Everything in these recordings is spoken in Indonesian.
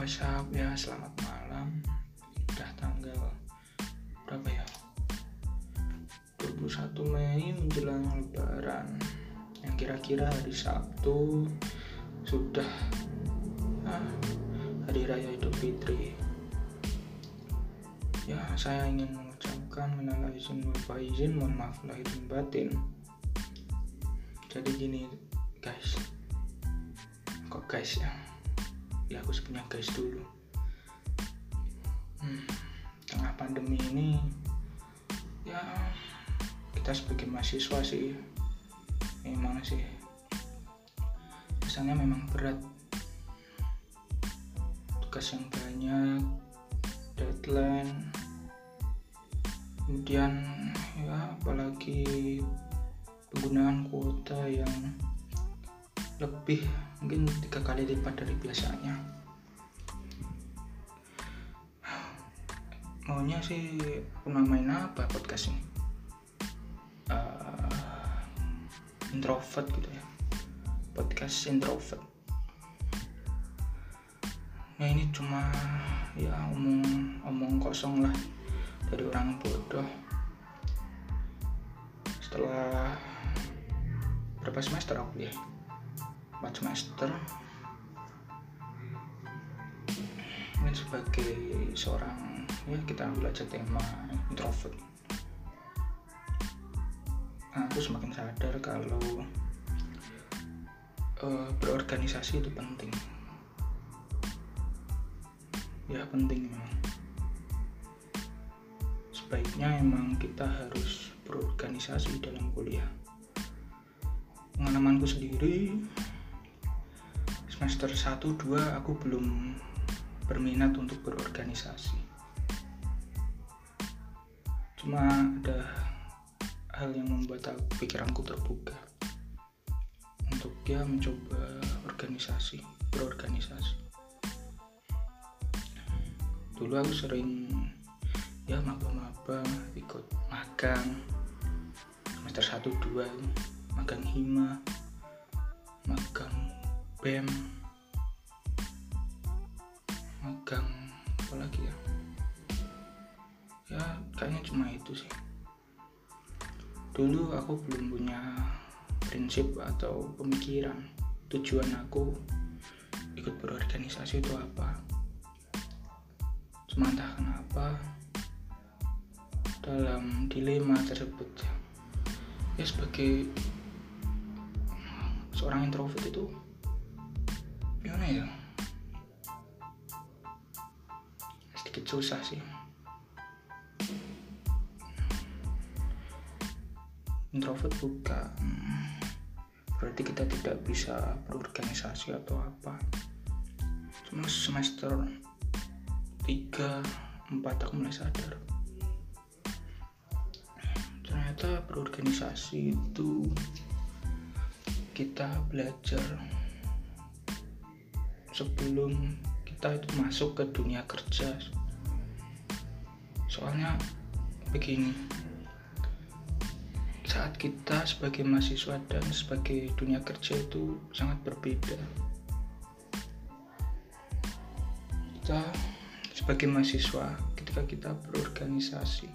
what's up? Ya selamat malam. Udah tanggal berapa ya? 21 Mei menjelang lebaran. Yang kira-kira hari Sabtu Sudah ah, Hari Raya Idul Fitri. Ya saya ingin mengucapkan minal izin wal izin Mohon maaf lahir batin. Jadi gini guys. Kok guys ya ya aku sebenarnya guys dulu. Hmm, tengah pandemi ini ya kita sebagai mahasiswa sih memang sih? Misalnya memang berat. Tugas yang banyak deadline. Kemudian ya apalagi penggunaan kuota yang lebih mungkin tiga kali lipat dari biasanya. Maunya sih aku namain apa podcast ini? Uh, introvert gitu ya. Podcast introvert. Ya ini cuma ya omong omong kosong lah dari orang bodoh. Setelah berapa semester aku ya 4 semester ini sebagai seorang ya kita belajar tema introvert. Aku semakin sadar kalau uh, berorganisasi itu penting. Ya penting memang. Sebaiknya emang kita harus berorganisasi dalam kuliah. Pengalamanku sendiri semester 1 2 aku belum berminat untuk berorganisasi. Cuma ada hal yang membuat aku, pikiranku terbuka untuk ya mencoba organisasi berorganisasi. Dulu aku sering ya maba-maba ikut magang. Semester 1 2 magang hima magang BEM magang apa lagi ya? Ya kayaknya cuma itu sih. Dulu aku belum punya prinsip atau pemikiran tujuan aku ikut berorganisasi itu apa. Cuma entah kenapa dalam dilema tersebut ya sebagai seorang introvert itu gimana ya susah sih. Introvert bukan berarti kita tidak bisa berorganisasi atau apa? Cuma semester 3 4 aku mulai sadar. Ternyata berorganisasi itu kita belajar sebelum kita itu masuk ke dunia kerja soalnya begini. Saat kita sebagai mahasiswa dan sebagai dunia kerja itu sangat berbeda. Kita sebagai mahasiswa ketika kita berorganisasi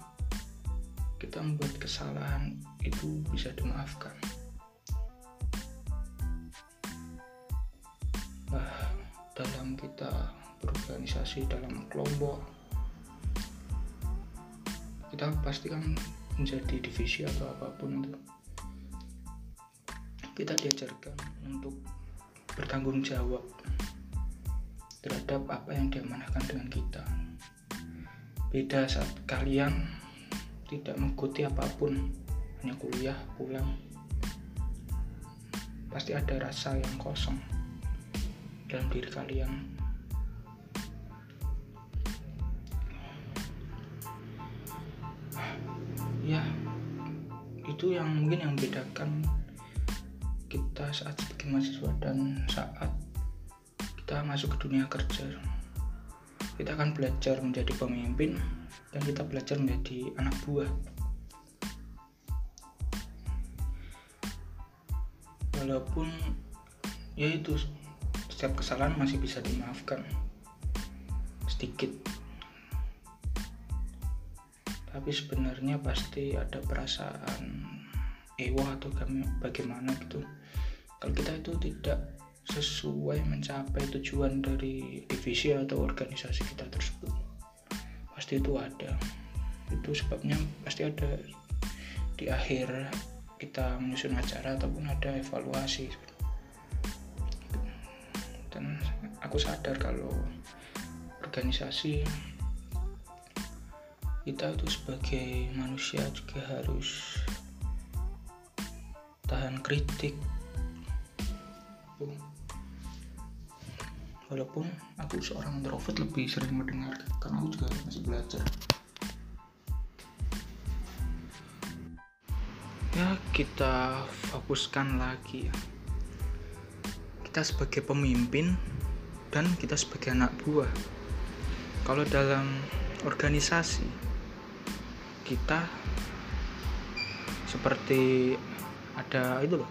kita membuat kesalahan itu bisa dimaafkan. Dalam kita berorganisasi dalam kelompok kita pasti kan menjadi divisi atau apa pun itu. Kita diajarkan untuk bertanggung jawab terhadap apa yang diamanahkan dengan kita. Beda saat kalian tidak mengikuti apa pun hanya kuliah pulang pasti ada rasa yang kosong dalam diri kalian itu yang mungkin yang membedakan kita saat sebagai mahasiswa dan saat kita masuk ke dunia kerja. Kita akan belajar menjadi pemimpin dan kita belajar menjadi anak buah. Walaupun ya itu setiap kesalahan masih bisa dimaafkan sedikit tapi sebenarnya pasti ada perasaan ewa atau bagaimana gitu. Kalau kita itu tidak sesuai mencapai tujuan dari divisi atau organisasi kita tersebut pasti itu ada. Itu sebabnya pasti ada di akhir kita menyusun acara ataupun ada evaluasi. Dan aku sadar kalau organisasi kita itu sebagai manusia juga harus tahan kritik. Walaupun aku seorang introvert lebih sering mendengar karena aku juga masih belajar. Ya kita fokuskan lagi ya. Kita sebagai pemimpin dan kita sebagai anak buah. Kalau dalam organisasi kita seperti ada itu loh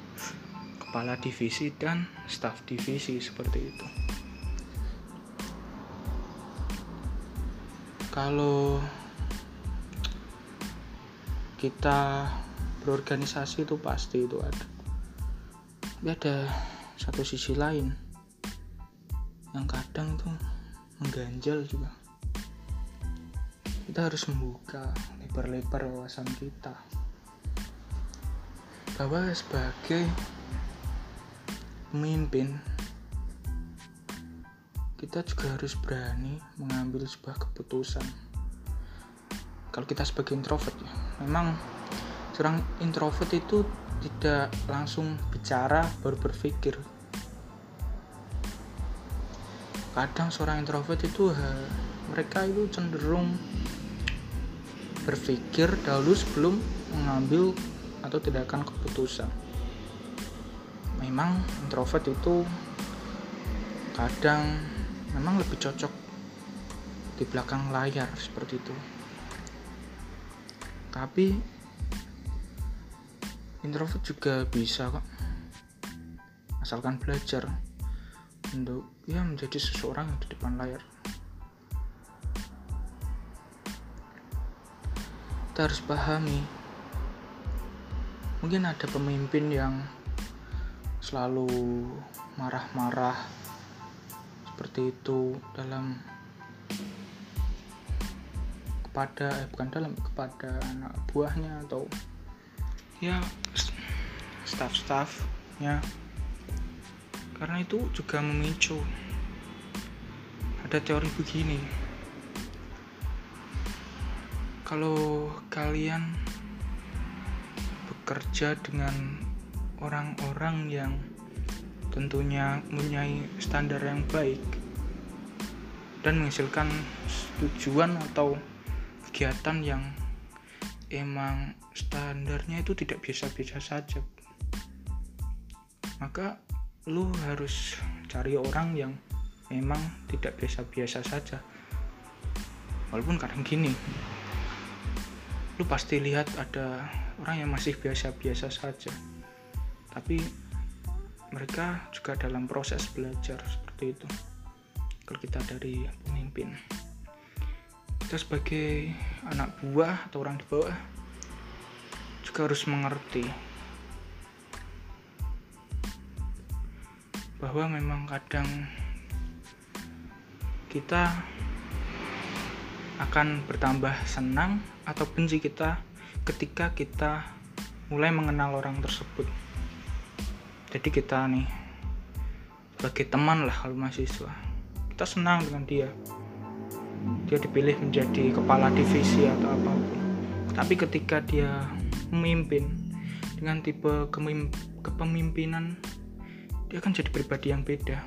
kepala divisi dan staf divisi seperti itu. Kalau kita berorganisasi itu pasti itu ada. Tapi ada satu sisi lain yang kadang itu mengganjal juga. Kita harus membuka lebar-lebar wawasan kita. Bahwa sebagai pemimpin kita juga harus berani mengambil sebuah keputusan. Kalau kita sebagai introvert ya memang seorang introvert itu tidak langsung bicara baru berpikir. Kadang seorang introvert itu mereka itu cenderung berpikir dahulu sebelum mengambil atau tindakan keputusan. Memang introvert itu kadang memang lebih cocok di belakang layar seperti itu. Tapi introvert juga bisa kok asalkan belajar untuk ya menjadi seseorang di depan layar. Kita harus pahami. Mungkin ada pemimpin yang selalu marah-marah seperti itu dalam kepada eh, bukan dalam kepada anak buahnya atau ya staff-staffnya. Karena itu juga memicu. Ada teori begini kalau kalian bekerja dengan orang-orang yang tentunya mempunyai standar yang baik dan menghasilkan tujuan atau kegiatan yang emang standarnya itu tidak biasa-biasa saja maka lu harus cari orang yang memang tidak biasa-biasa saja. Walaupun kadang gini lu pasti lihat ada orang yang masih biasa-biasa saja. Tapi mereka juga dalam proses belajar seperti itu. Kalau kita dari pemimpin. Kita sebagai anak buah atau orang di bawah juga harus mengerti bahwa memang kadang kita akan bertambah senang atau benci kita ketika kita mulai mengenal orang tersebut. Jadi kita nih sebagai teman lah kalau mahasiswa kita senang dengan dia. Dia dipilih menjadi kepala divisi atau apa pun. Tapi ketika dia memimpin dengan tipe kepemimpinan dia akan jadi pribadi yang beda.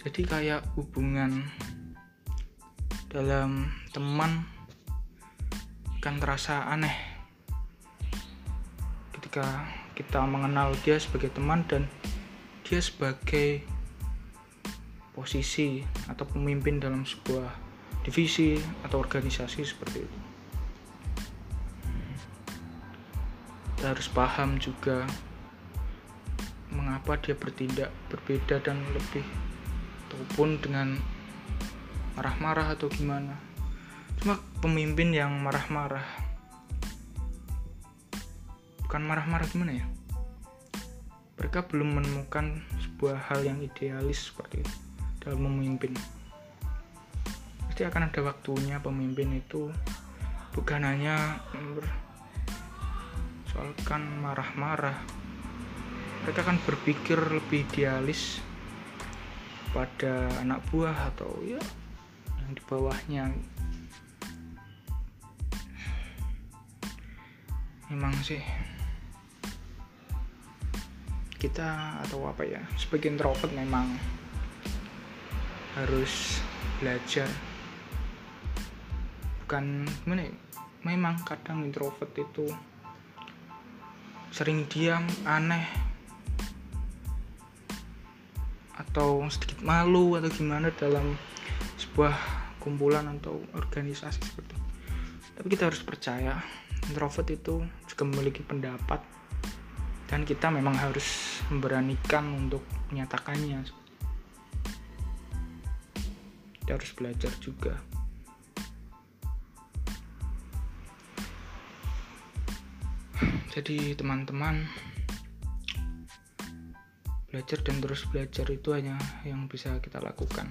Jadi kayak hubungan dalam teman kan terasa aneh ketika kita mengenal dia sebagai teman dan dia sebagai posisi atau pemimpin dalam sebuah divisi atau organisasi seperti itu. Kita harus paham juga mengapa dia bertindak berbeda dan lebih ataupun dengan marah-marah atau gimana? Cuma pemimpin yang marah-marah. Bukan marah-marah gimana ya? Mereka belum menemukan sebuah hal yang idealis seperti itu dalam memimpin. Pasti akan ada waktunya pemimpin itu bukan hanya soalkan marah-marah. Mereka akan berpikir lebih idealis pada anak buah atau ya bawahnya. Memang sih. Kita atau apa ya sebagai introvert memang harus belajar. Bukan gimana ya? Memang kadang introvert itu sering diam aneh atau sedikit malu atau gimana dalam sebuah kumpulan atau organisasi seperti itu. Tapi kita harus percaya introvert itu juga memiliki pendapat dan kita memang harus memberanikan untuk menyatakannya. Kita harus belajar juga. Jadi teman-teman belajar dan terus belajar itu hanya yang bisa kita lakukan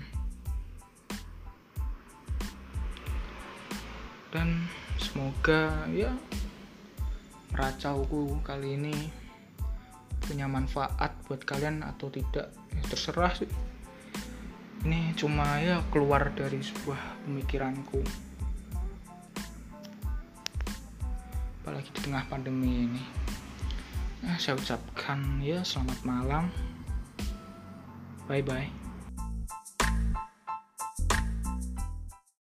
dan semoga ya meracauku kali ini punya manfaat buat kalian atau tidak ya terserah sih. Ini cuma ya keluar dari sebuah pemikiranku. Apalagi di tengah pandemi ini. Nah, saya ucapkan ya selamat malam. Bye bye.